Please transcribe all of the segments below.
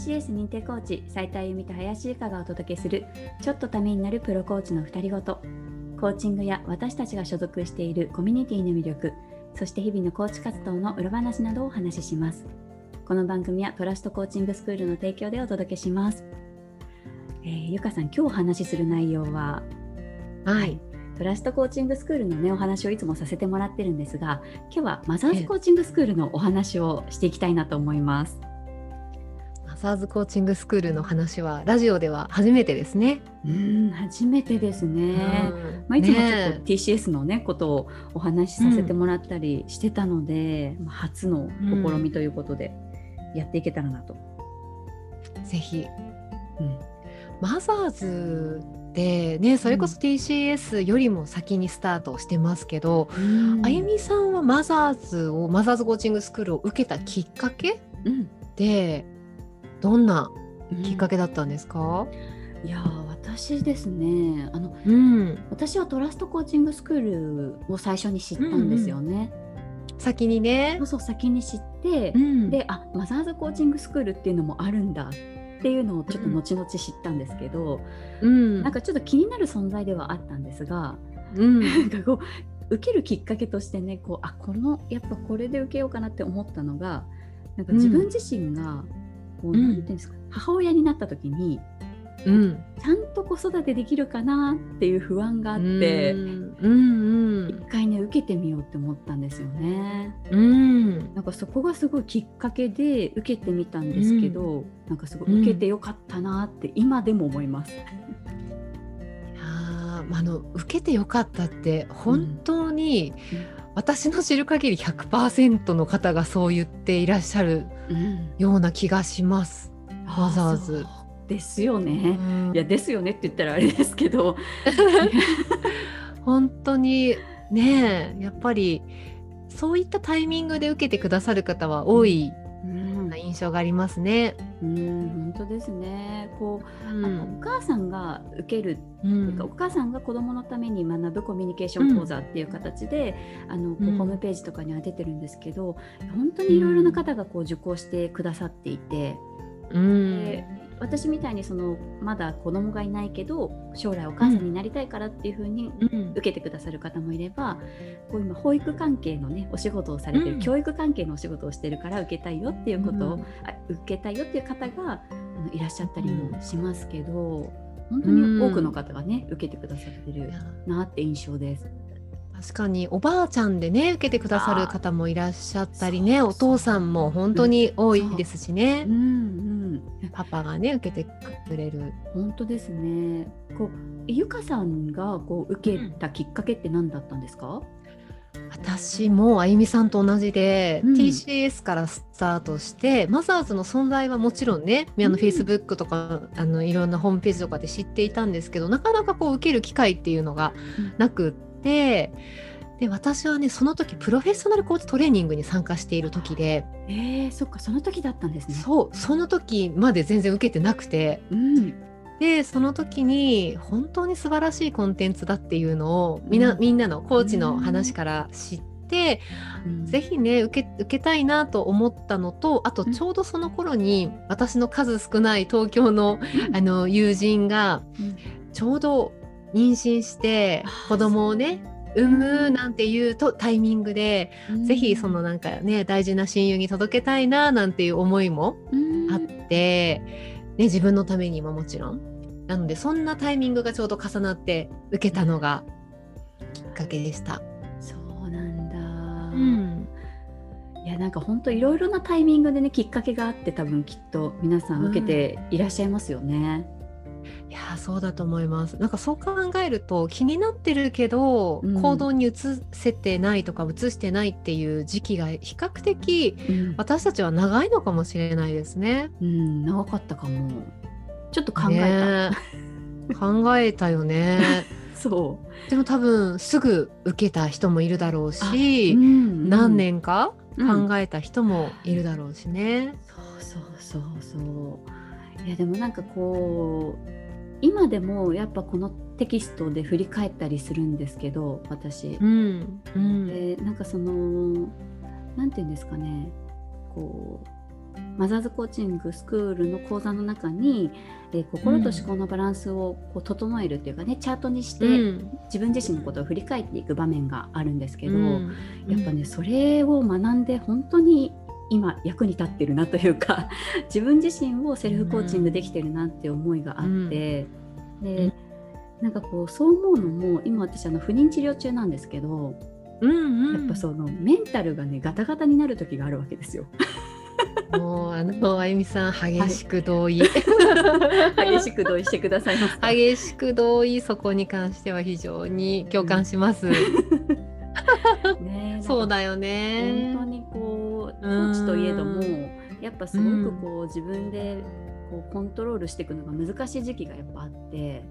TCS 認定コーチ斉田由美と林由香がお届けするちょっとためになるプロコーチの二人ごと。コーチングや私たちが所属しているコミュニティの魅力そして日々のコーチ活動の裏話などをお話しします。この番組はトラストコーチングスクールの提供でお届けします。えー、ゆかさん今日お話しする内容ははい。トラストコーチングスクールのねお話をいつもさせてもらってるんですが今日はマザーズコーチングスクールのお話をしていきたいなと思います。マザーズコーチングスクールの話はラジオでは初めてですね。うん初めてですね。まあ、いつもちょっと TCS のねことをお話しさせてもらったりしてたので、うん、初の試みということでやっていけたらなと。ぜひ、うん、マザーズでねそれこそ TCS よりも先にスタートしてますけど、うん、あゆみさんはマザーズをマザーズコーチングスクールを受けたきっかけ、うん、でどんなきっかけだったんですか、うん、いや私ですねあの、うん、私はトラストコーチングスクールを最初に知ったんですよね。うんうん先にね。そうそう先に知って、うん、であマザーズコーチングスクールっていうのもあるんだっていうのをちょっと後々知ったんですけど、うん、なんかちょっと気になる存在ではあったんですが、うん、なんかこう受けるきっかけとしてねこうあこのやっぱこれで受けようかなって思ったのがなんか自分自身がこう、うん、なんていうんですか母親になった時にうん、ちゃんと子育てできるかなっていう不安があって、うん。うん、一回ね受けてみようって思ったんですよね。うん、なんかそこがすごいきっかけで受けてみたんですけど、うん、なんかすごい受けてよかったなって今でも思います。ああの受けてよかったって本当に、私の知る限り100%の方がそう言っていらっしゃるような気がします。わざわざですよね、うん、いやですよねって言ったらあれですけど。本当にねやっぱりそういったタイミングで受けてくださる方は多い、な印象がありますね。うん、本当ですね。こう、うん、あのお母さんが受ける、うん、お母さんが子供のために学ぶコミュニケーション講座っていう形で、うん、あのこうホームページとかには出てるんですけど、本当にいろいろな方がこう受講してくださっていて、うん、で私みたいにそのまだ子供がいないけど将来お母さんになりたいからっていうふうに受けてくださる方もいれば、こう今保育関係のねお仕事をされてる、うん、教育関係のお仕事をしてるから受けたいよっていうことを、うん、受けたいよっていう方があのいらっしゃったりもしますけど、本当に多くの方がね、受けてくださってるなって印象です。確かにおばあちゃんでね受けてくださる方もいらっしゃったりねお父さんも本当に多いですしね、うん。うんパパがね受けてくれる。本当ですね。こうゆかさんがこう受けたきっかけって何だったんですか、私もあゆみさんと同じで、うん、TCS からスタートしてマザーズの存在はもちろんね、うん、あの Facebook とかあのいろんなホームページとかで知っていたんですけどなかなかこう受ける機会っていうのがなくって。てで私はねその時プロフェッショナルコーチトレーニングに参加している時で。えー、そっかその時だったんですね。そうその時まで全然受けてなくて、うん、でその時に本当に素晴らしいコンテンツだっていうのをみん。なうん、みんなのコーチの話から知って、うん、ぜひね受け受けたいなと思ったのとあとちょうどその頃に私の数少ない東京の,、あの友人がちょうど妊娠して子供をね産むなんていうとタイミングで、うん、ぜひそのなんかね大事な親友に届けたいななんていう思いもあって、ね、自分のためにももちろん。なのでそんなタイミングがちょうど重なって受けたのがきっかけでした。そうなんだ、うん、いやなんか本当いろいろなタイミングでねきっかけがあって多分きっと皆さん受けていらっしゃいますよね。うんいやそうだと思いますなんかそう考えると気になってるけど、うん、行動に移せてないとか移してないっていう時期が比較的、うん、私たちは長いのかもしれないですね。うん、長かったかも。ちょっと考えた。ね、考えたよね。そうでも多分すぐ受けた人もいるだろうし、うんうん、何年か考えた人もいるだろうしね。そうそうそうそういやでもなんかこう今でもやっぱこのテキストで振り返ったりするんですけど私。うん。うん、でなんかその何て言うんですかね。こうマザーズコーチングスクールの講座の中に、えー、心と思考のバランスをこう整えるっていうかねチャートにして、自分自身のことを振り返っていく場面があるんですけど、やっぱねそれを学んで本当に今役に立ってるなというか 自分自身をセルフコーチングできてるなって思いがあって、でなんかこうそう思うのも今私あの不妊治療中なんですけど、うんうん、やっぱそのメンタルがねガタガタになる時があるわけですよ。もうあのあゆみさん激しく同意、はい、激しく同意してください激しく同意そこに関しては非常に共感します。ね、そうだよね。本当コーチといえどもやっぱすごくこう自分でこうコントロールしていくのが難しい時期がやっぱあって。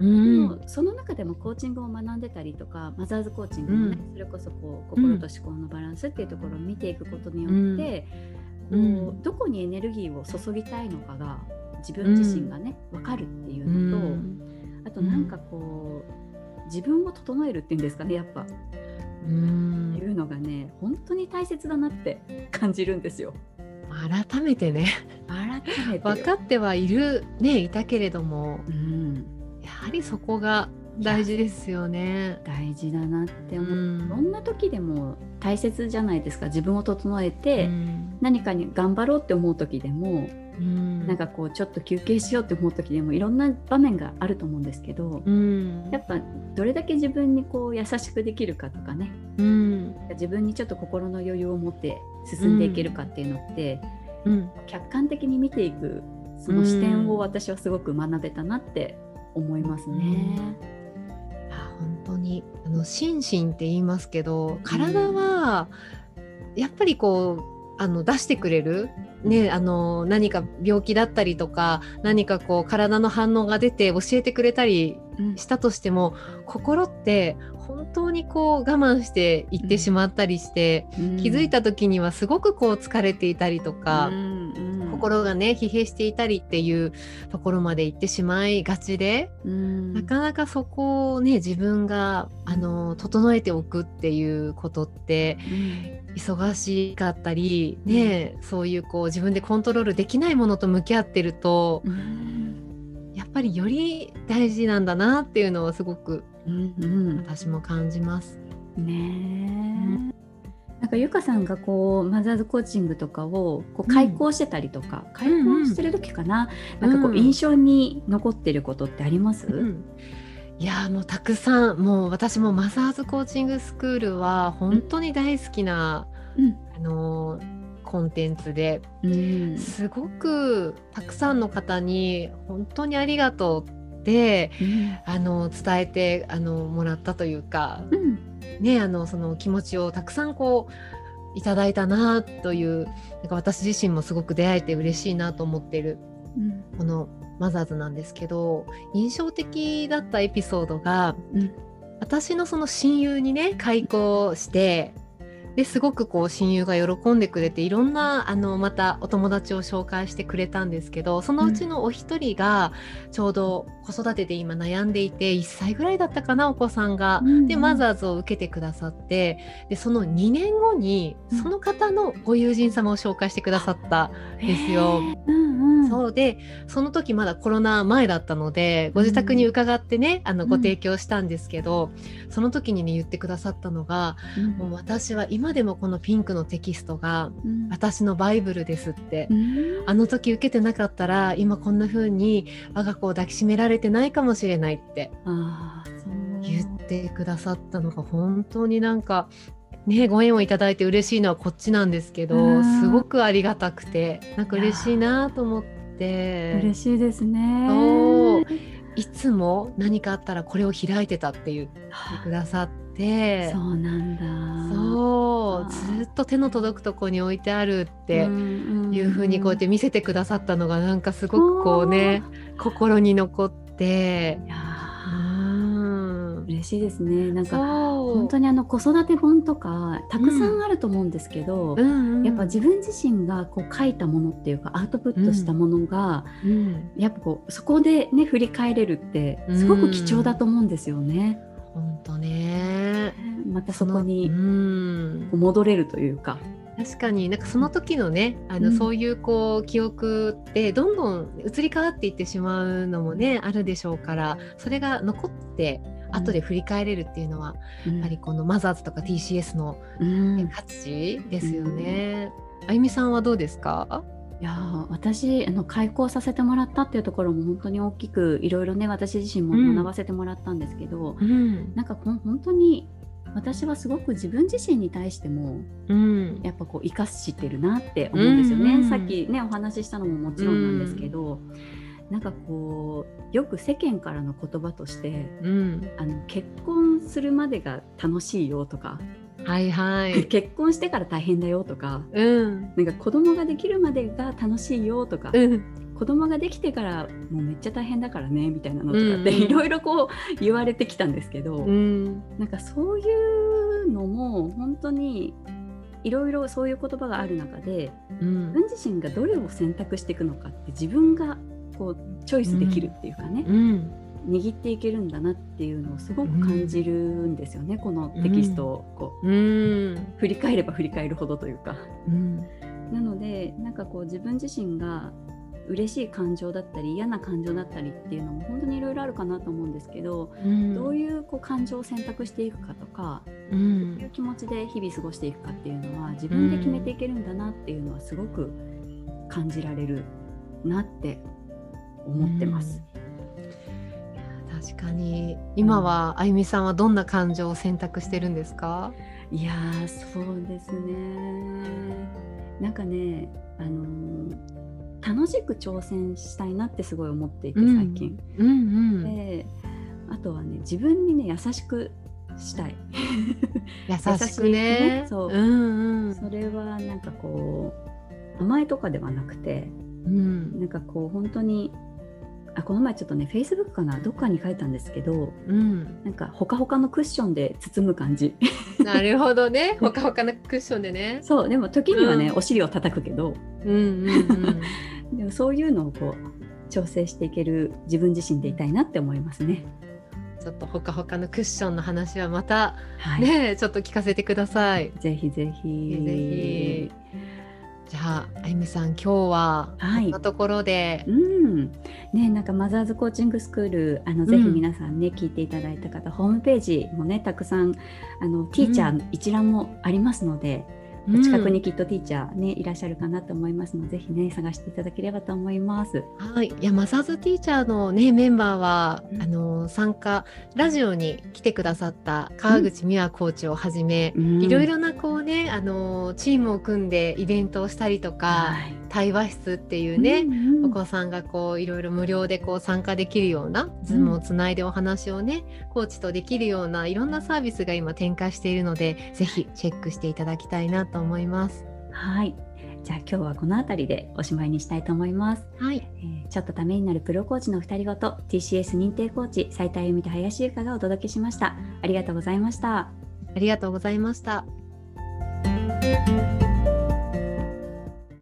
うん、でもその中でもコーチングを学んでたりとかマザーズコーチングもね、うん、それこそこう心と思考のバランスっていうところを見ていくことによって、こうどこにエネルギーを注ぎたいのかが自分自身がね、分かるっていうのと、あとなんかこう自分を整えるっていうんですかねやっぱ。うん。いうのがね本当に大切だなって感じるんですよ。改めてね。改めて分かってはいるねいたけれども、うん、やはりそこが大事ですよね。大事だなって思う、うん、どんな時でも大切じゃないですか。自分を整えて、うん、何かに頑張ろうって思う時でも、うん、なんかこうちょっと休憩しようって思う時でもいろんな場面があると思うんですけど、うん、やっぱどれだけ自分にこう優しくできるかとかね、うん、自分にちょっと心の余裕を持って進んでいけるかっていうのって、うん、客観的に見ていくその視点を私はすごく学べたなって思いますね。本当に。あの心身って言いますけど体はやっぱりこうあの出してくれる、ね、あの何か病気だったりとか何かこう体の反応が出て教えてくれたりしたとしても、うん、心って本当にこう我慢していってしまったりして、うん、気づいた時にはすごくこう疲れていたりとか、うん、心がね疲弊していたりっていうところまで行ってしまいがちで、なかなかそこをね自分があの整えておくっていうことって、忙しかったりね、そういうこう自分でコントロールできないものと向き合ってると。やっぱりより大事なんだなっていうのはすごくうんうん、私も感じます。ねなんかゆかさんがこうマザーズコーチングとかをこう開講してたりとか、うん、開講してる時かな、うん、なんかこう印象に残ってることってあります、うん、いやもうたくさん。もう私もマザーズコーチングスクールは本当に大好きな、あのコンテンツで、すごくたくさんの方に本当にありがとうで、うん、あの伝えてあのもらったというか、うん、ねあのその気持ちをたくさんこういただいたなというなんか私自身もすごく出会えて嬉しいなと思っている、うん、このマザーズなんですけど印象的だったエピソードが、私のその親友にね開講してですごくこう親友が喜んでくれていろんなあのまたお友達を紹介してくれたんですけどそのうちのお一人がちょうど子育てで今悩んでいて1歳ぐらいだったかなお子さんが。でマザーズを受けてくださってでその2年後にその方のご友人様を紹介してくださったんですよ。うんそうでその時まだコロナ前だったのでご自宅に伺ってね、うん、あのご提供したんですけど、うん、その時にね言ってくださったのが、うん、もう私は今でもこのピンクのテキストが私のバイブルですって、あの時受けてなかったら今こんな風に我が子を抱きしめられてないかもしれないって言ってくださったのが本当になんかね、ご縁をいただいて嬉しいのはこっちなんですけど、すごくありがたくてなんか嬉しいなと思って。嬉しいですねいつも何かあったらこれを開いてたって言ってくださって。そうなんだ。そう。ずっと手の届くとこに置いてあるっていうふうにこうやって見せてくださったのがなんかすごくこうね心に残って。いや嬉しいですね。なんか本当にあの子育て本とかたくさんあると思うんですけど、うん。やっぱ自分自身がこう書いたものっていうかアウトプットしたものが、うん、やっぱこうそこでね振り返れるってすごく貴重だと思うんですよね。本当ね。またそこに戻れるというか。確かに。なんかその時のねあの、うん、そういうこう記憶ってどんどん移り変わっていってしまうのもねあるでしょうからそれが残って後で振り返れるっていうのは、うん、やっぱりこのマザーズとか TCS の価値ですよね。あゆみさんはどうですか？いや私あの開講させてもらったっていうところも本当に大きくいろいろね私自身も学ばせてもらったんですけど、うん、なんか本当に私はすごく自分自身に対しても、うん、やっぱこう生かしてるなって思うんですよね、うん。うん、さっきねお話ししたのももちろんなんですけど、うん、なんかこうよく世間からの言葉として、うん、あの結婚するまでが楽しいよとか。はいはい、結婚してから大変だよとか、うん、なんか子供ができるまでが楽しいよとか、うん、子供ができてからもうめっちゃ大変だからねみたいなのとかっていろいろこう言われてきたんですけど、うん、なんかそういうのも本当にいろいろそういう言葉がある中で、うん、自分自身がどれを選択していくのかって自分がこうチョイスできるっていうかね、うん、握っていけるんだなっていうのをすごく感じるんですよね、このテキストをこう、振り返れば振り返るほどというか。なのでなんかこう自分自身が嬉しい感情だったり嫌な感情だったりっていうのも本当にいろいろあるかなと思うんですけど、うん、どういうこう感情を選択していくかとか、うん、どういう気持ちで日々過ごしていくかっていうのは自分で決めていけるんだなっていうのはすごく感じられるなって思ってます。うん、確かに今はあゆみさんはどんな感情を選択してるんですか？いやそうですねなんかねあのー楽しく挑戦したいなってすごい思っていて最近。うんうんうん、であとはね自分にね優しくしたい。優しくね。そう、うんうん、それはなんかこう甘えとかではなくて、うん、なんかこう本当にあこの前ちょっとねフェイスブックかなどっかに書いたんですけど、うん、なんかほかほかのクッションで包む感じ なるほどねほかほかのクッションでねそうでも時にはね、うん、お尻を叩くけど、うんうんうん でもそういうのをこう調整していける自分自身でいたいなって思いますね。ちょっとほかほかのクッションの話はまたね、はい、ちょっと聞かせてください。ぜひぜひ。ぜひ。じゃああゆみさん今日はこんなところで、はい、うん。ねなんかマザーズコーチングスクールあの、ぜひ皆さんね聞いていただいた方ホームページもねたくさんあのティーチャー一覧もありますので、お近くにきっとティーチャーね、いらっしゃるかなと思いますので、ぜひね探していただければと思います。はい、いやマザーズティーチャーのねメンバーは、うん、あの参加ラジオに来てくださった川口美和コーチをはじめ、うん、いろいろなこうねあのチームを組んでイベントをしたりとか、はい、対話室っていうね、うんうん、お子さんがこういろいろ無料でこう参加できるような、ズームをつないでお話をねコーチとできるようないろんなサービスが今展開しているので、ぜひチェックしていただきたいなとと思います。はい。じゃあ今日はこの辺りでおしまいにしたいと思います。はい。えー、ちょっとためになるプロコーチの二人ごと TCS 認定コーチ斉田由美と林優香がお届けしました。ありがとうございました。ありがとうございました。